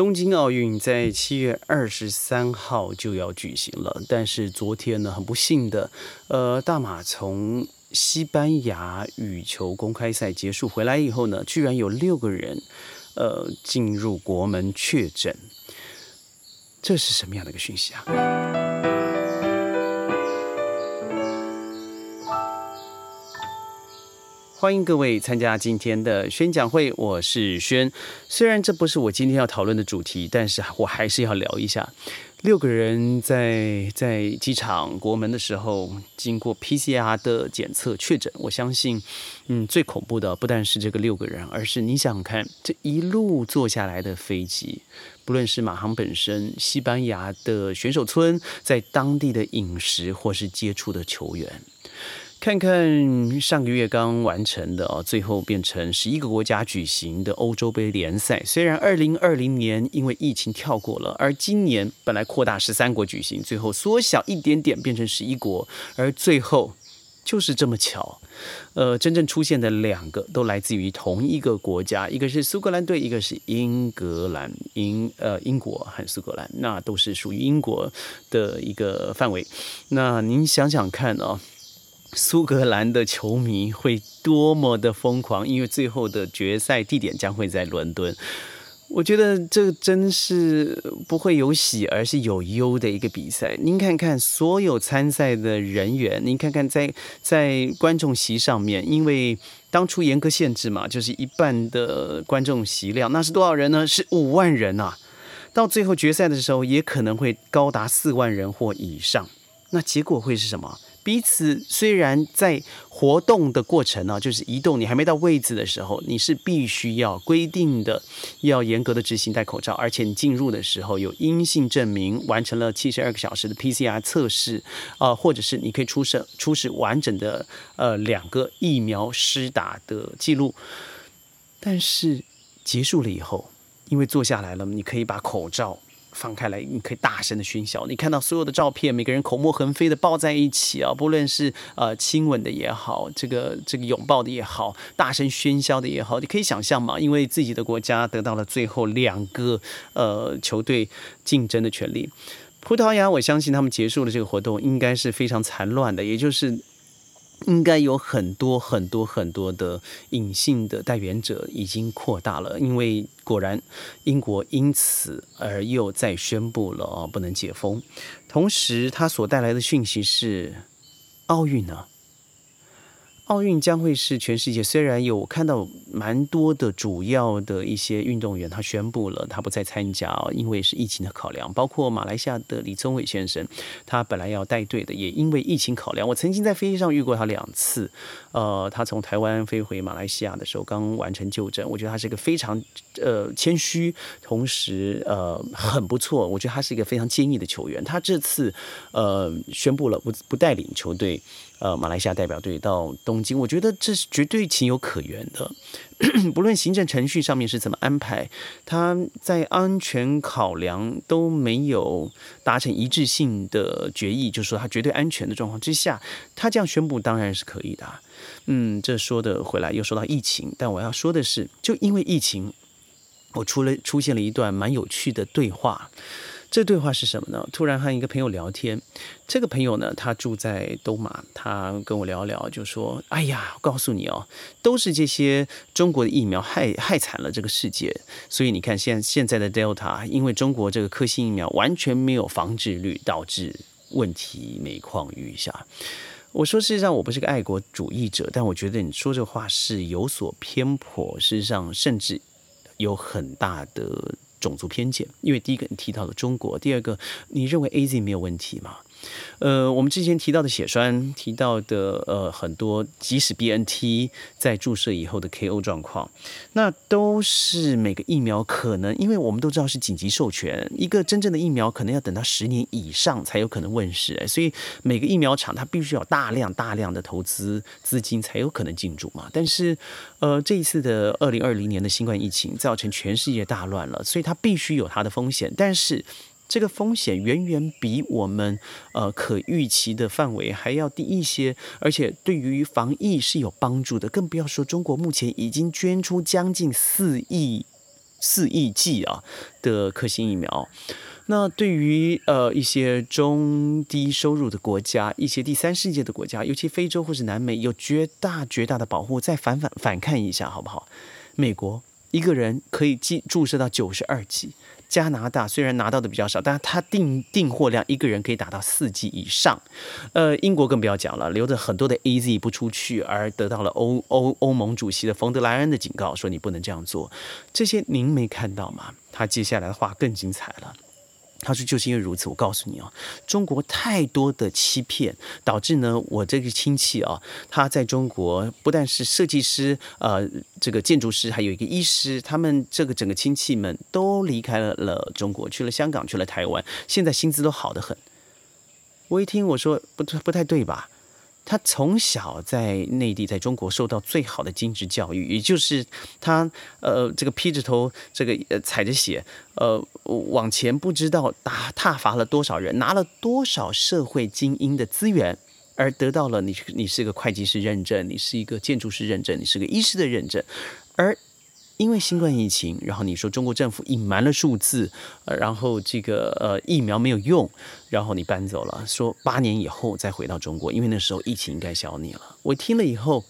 东京奥运在七月二十三号就要举行了，但是昨天呢，很不幸的，呃，大马从西班牙羽球公开赛结束回来以后呢，居然有六个人，呃，进入国门确诊，这是什么样的一个讯息啊？欢迎各位参加今天的宣讲会，我是轩。虽然这不是我今天要讨论的主题，但是我还是要聊一下。六个人在在机场国门的时候，经过 PCR 的检测确诊。我相信，嗯，最恐怖的不但是这个六个人，而是你想看，这一路坐下来的飞机，不论是马航本身、西班牙的选手村，在当地的饮食或是接触的球员。看看上个月刚完成的哦，最后变成十一个国家举行的欧洲杯联赛。虽然二零二零年因为疫情跳过了，而今年本来扩大十三国举行，最后缩小一点点变成十一国，而最后就是这么巧，呃，真正出现的两个都来自于同一个国家，一个是苏格兰队，一个是英格兰，英呃英国和苏格兰，那都是属于英国的一个范围。那您想想看哦。苏格兰的球迷会多么的疯狂，因为最后的决赛地点将会在伦敦。我觉得这真是不会有喜，而是有忧的一个比赛。您看看所有参赛的人员，您看看在在观众席上面，因为当初严格限制嘛，就是一半的观众席量，那是多少人呢？是五万人啊！到最后决赛的时候，也可能会高达四万人或以上。那结果会是什么？彼此虽然在活动的过程呢，就是移动，你还没到位置的时候，你是必须要规定的要严格的执行戴口罩，而且你进入的时候有阴性证明，完成了七十二个小时的 PCR 测试，啊，或者是你可以出示出示完整的呃两个疫苗施打的记录。但是结束了以后，因为坐下来了，你可以把口罩。放开来，你可以大声的喧嚣。你看到所有的照片，每个人口沫横飞的抱在一起啊，不论是呃亲吻的也好，这个这个拥抱的也好，大声喧嚣的也好，你可以想象嘛，因为自己的国家得到了最后两个呃球队竞争的权利。葡萄牙，我相信他们结束了这个活动应该是非常残乱的，也就是。应该有很多很多很多的隐性的代言者已经扩大了，因为果然英国因此而又再宣布了哦不能解封，同时它所带来的讯息是奥运呢。奥运将会是全世界，虽然有看到蛮多的主要的一些运动员，他宣布了他不再参加因为是疫情的考量。包括马来西亚的李宗伟先生，他本来要带队的，也因为疫情考量。我曾经在飞机上遇过他两次，呃，他从台湾飞回马来西亚的时候刚完成就诊，我觉得他是一个非常呃谦虚，同时呃很不错。我觉得他是一个非常坚毅的球员。他这次呃宣布了不不带领球队。呃，马来西亚代表队到东我觉得这是绝对情有可原的。不论行政程序上面是怎么安排，他在安全考量都没有达成一致性的决议，就是说他绝对安全的状况之下，他这样宣布当然是可以的。嗯，这说的回来又说到疫情，但我要说的是，就因为疫情，我出了出现了一段蛮有趣的对话。这对话是什么呢？突然和一个朋友聊天，这个朋友呢，他住在东马，他跟我聊聊，就说：“哎呀，我告诉你哦，都是这些中国的疫苗害害惨了这个世界。所以你看，现现在的 Delta，因为中国这个科兴疫苗完全没有防治率，导致问题每况愈下。”我说，事实上我不是个爱国主义者，但我觉得你说这话是有所偏颇，事实上甚至有很大的。种族偏见，因为第一个你提到了中国，第二个你认为 A Z 没有问题吗？呃，我们之前提到的血栓，提到的呃很多，即使 B N T 在注射以后的 K O 状况，那都是每个疫苗可能，因为我们都知道是紧急授权，一个真正的疫苗可能要等到十年以上才有可能问世，所以每个疫苗厂它必须要大量大量的投资资金才有可能进驻嘛。但是，呃，这一次的二零二零年的新冠疫情造成全世界大乱了，所以它必须有它的风险，但是。这个风险远远比我们呃可预期的范围还要低一些，而且对于防疫是有帮助的。更不要说中国目前已经捐出将近四亿四亿剂啊的科兴疫苗。那对于呃一些中低收入的国家，一些第三世界的国家，尤其非洲或是南美，有绝大绝大的保护。再反反反看一下好不好？美国一个人可以注注射到九十二剂。加拿大虽然拿到的比较少，但他订订货量一个人可以达到四 G 以上。呃，英国更不要讲了，留着很多的 AZ 不出去，而得到了欧欧欧盟主席的冯德莱恩的警告，说你不能这样做。这些您没看到吗？他接下来的话更精彩了。他说：“就是因为如此，我告诉你哦，中国太多的欺骗，导致呢，我这个亲戚啊，他在中国不但是设计师，呃，这个建筑师，还有一个医师，他们这个整个亲戚们都离开了中国，去了香港，去了台湾，现在薪资都好的很。我一听，我说不不太对吧？”他从小在内地，在中国受到最好的精致教育，也就是他呃，这个披着头，这个呃踩着血，呃往前不知道打踏伐了多少人，拿了多少社会精英的资源，而得到了你你是个会计师认证，你是一个建筑师认证，你是个医师的认证，而。因为新冠疫情，然后你说中国政府隐瞒了数字，呃，然后这个呃疫苗没有用，然后你搬走了，说八年以后再回到中国，因为那时候疫情应该消灭了。我听了以后，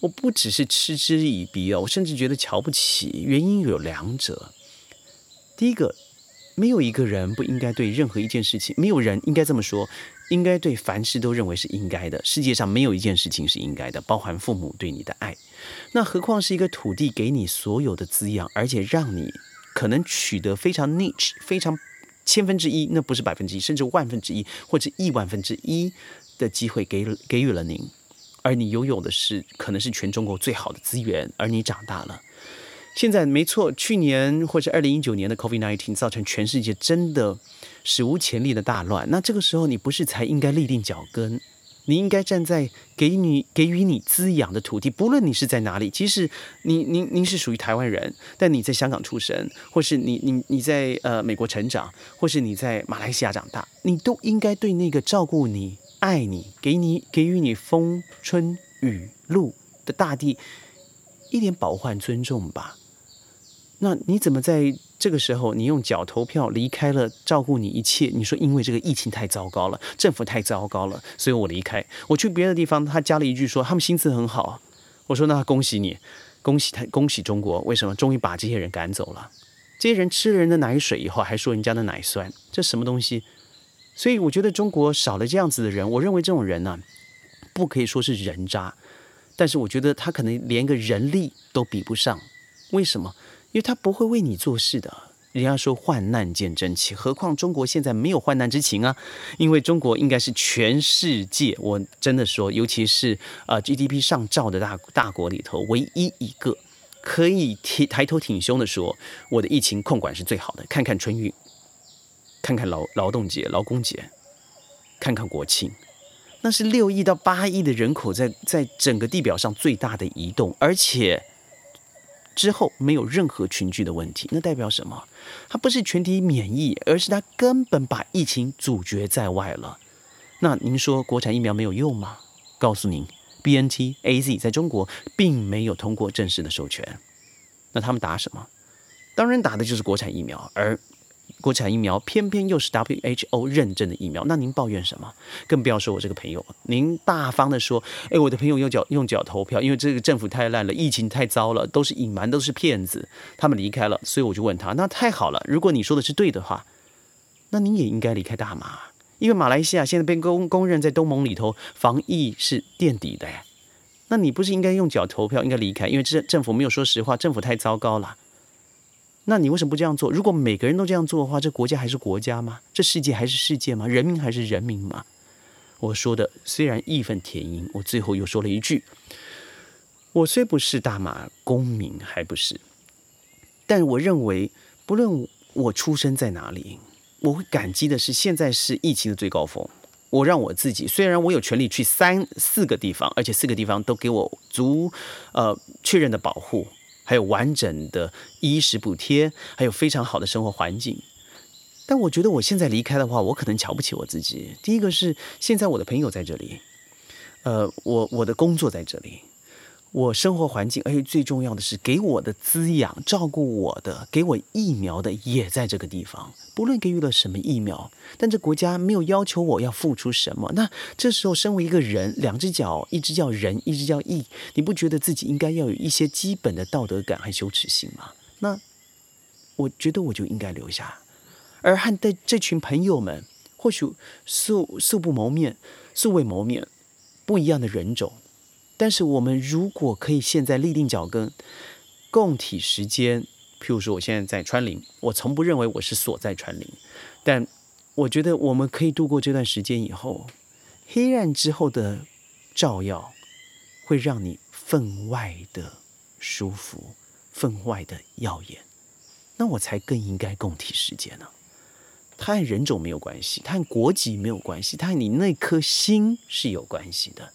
我不只是嗤之以鼻哦，我甚至觉得瞧不起。原因有两者，第一个，没有一个人不应该对任何一件事情，没有人应该这么说。应该对凡事都认为是应该的。世界上没有一件事情是应该的，包含父母对你的爱。那何况是一个土地给你所有的滋养，而且让你可能取得非常 niche、非常千分之一，那不是百分之一，甚至万分之一或者亿万分之一的机会给给予了您，而你拥有的是可能是全中国最好的资源，而你长大了。现在没错，去年或者二零一九年的 COVID-19 造成全世界真的史无前例的大乱。那这个时候，你不是才应该立定脚跟？你应该站在给你给予你滋养的土地，不论你是在哪里，即使你您您是属于台湾人，但你在香港出生，或是你你你在呃美国成长，或是你在马来西亚长大，你都应该对那个照顾你、爱你、给你给予你风春雨露的大地一点保护和尊重吧。那你怎么在这个时候，你用脚投票离开了照顾你一切？你说因为这个疫情太糟糕了，政府太糟糕了，所以我离开。我去别的地方，他加了一句说他们薪资很好。我说那恭喜你，恭喜他，恭喜中国。为什么终于把这些人赶走了？这些人吃了人的奶水以后，还说人家的奶酸，这什么东西？所以我觉得中国少了这样子的人。我认为这种人呢，不可以说是人渣，但是我觉得他可能连个人力都比不上。为什么？因为他不会为你做事的。人家说患难见真情，何况中国现在没有患难之情啊？因为中国应该是全世界，我真的说，尤其是呃 GDP 上兆的大大国里头，唯一一个可以提抬头挺胸的说，我的疫情控管是最好的。看看春运，看看劳劳动节、劳工节，看看国庆，那是六亿到八亿的人口在在整个地表上最大的移动，而且。之后没有任何群聚的问题，那代表什么？它不是全体免疫，而是它根本把疫情阻绝在外了。那您说国产疫苗没有用吗？告诉您，B N T A Z 在中国并没有通过正式的授权。那他们打什么？当然打的就是国产疫苗，而。国产疫苗偏偏又是 WHO 认证的疫苗，那您抱怨什么？更不要说我这个朋友，您大方的说，哎，我的朋友用脚用脚投票，因为这个政府太烂了，疫情太糟了，都是隐瞒，都是骗子，他们离开了，所以我就问他，那太好了，如果你说的是对的话，那您也应该离开大马，因为马来西亚现在被公公认在东盟里头防疫是垫底的，那你不是应该用脚投票，应该离开，因为这政府没有说实话，政府太糟糕了。那你为什么不这样做？如果每个人都这样做的话，这国家还是国家吗？这世界还是世界吗？人民还是人民吗？我说的虽然义愤填膺，我最后又说了一句：我虽不是大马公民，还不是，但我认为，不论我出生在哪里，我会感激的是，现在是疫情的最高峰。我让我自己，虽然我有权利去三四个地方，而且四个地方都给我足呃确认的保护。还有完整的衣食补贴，还有非常好的生活环境。但我觉得我现在离开的话，我可能瞧不起我自己。第一个是现在我的朋友在这里，呃，我我的工作在这里，我生活环境，而且最重要的是给我的滋养、照顾我的、给我疫苗的也在这个地方。不论给予了什么疫苗，但这国家没有要求我要付出什么。那这时候，身为一个人，两只脚，一只叫人，一只叫义，你不觉得自己应该要有一些基本的道德感和羞耻心吗？那我觉得我就应该留下。而和的这群朋友们，或许素素不谋面、素未谋面，不一样的人种。但是我们如果可以现在立定脚跟，共体时间，譬如说我现在在川林，我从不认为我是所在川林，但我觉得我们可以度过这段时间以后，黑暗之后的照耀，会让你分外的舒服，分外的耀眼，那我才更应该共体时间呢。它和人种没有关系，它和国籍没有关系，它和你那颗心是有关系的。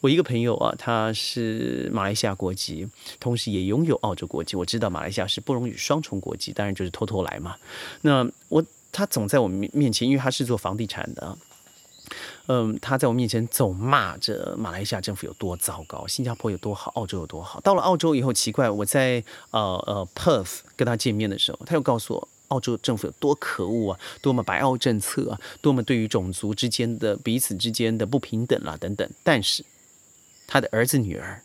我一个朋友啊，他是马来西亚国籍，同时也拥有澳洲国籍。我知道马来西亚是不容许双重国籍，当然就是偷偷来嘛。那我他总在我面面前，因为他是做房地产的，嗯，他在我面前总骂着马来西亚政府有多糟糕，新加坡有多好，澳洲有多好。到了澳洲以后，奇怪，我在呃呃 Perth 跟他见面的时候，他又告诉我，澳洲政府有多可恶啊，多么白澳政策啊，多么对于种族之间的彼此之间的不平等啦等等。但是他的儿子女儿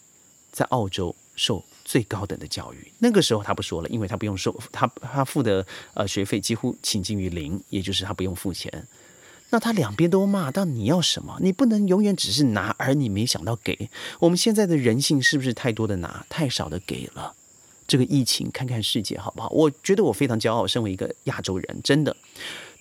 在澳洲受最高等的教育，那个时候他不说了，因为他不用收他他付的呃学费几乎倾近于零，也就是他不用付钱。那他两边都骂，但你要什么？你不能永远只是拿，而你没想到给。我们现在的人性是不是太多的拿，太少的给了？这个疫情，看看世界好不好？我觉得我非常骄傲，身为一个亚洲人，真的。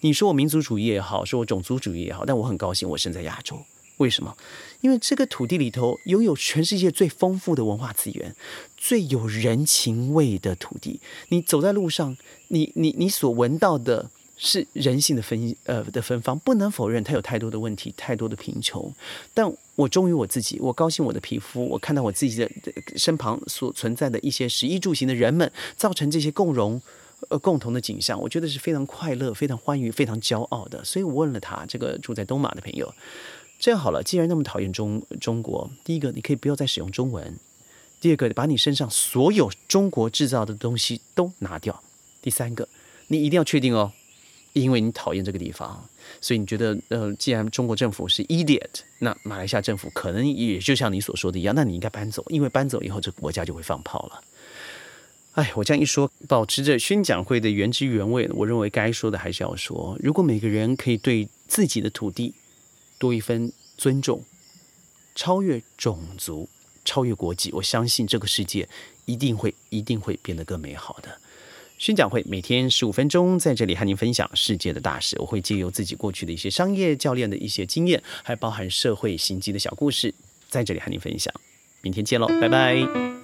你说我民族主义也好，说我种族主义也好，但我很高兴我生在亚洲。为什么？因为这个土地里头拥有全世界最丰富的文化资源，最有人情味的土地。你走在路上，你你你所闻到的是人性的芬呃的芬芳。不能否认，它有太多的问题，太多的贫穷。但我忠于我自己，我高兴我的皮肤，我看到我自己的身旁所存在的一些食衣住行的人们，造成这些共荣呃共同的景象，我觉得是非常快乐、非常欢愉、非常骄傲的。所以我问了他，这个住在东马的朋友。这样好了，既然那么讨厌中中国，第一个你可以不要再使用中文；第二个，把你身上所有中国制造的东西都拿掉；第三个，你一定要确定哦，因为你讨厌这个地方，所以你觉得呃，既然中国政府是 idiot，那马来西亚政府可能也就像你所说的一样，那你应该搬走，因为搬走以后这个国家就会放炮了。哎，我这样一说，保持着宣讲会的原汁原味，我认为该说的还是要说。如果每个人可以对自己的土地，多一分尊重，超越种族，超越国籍，我相信这个世界一定会一定会变得更美好的。宣讲会每天十五分钟，在这里和您分享世界的大事。我会借由自己过去的一些商业教练的一些经验，还包含社会行迹的小故事，在这里和您分享。明天见喽，拜拜。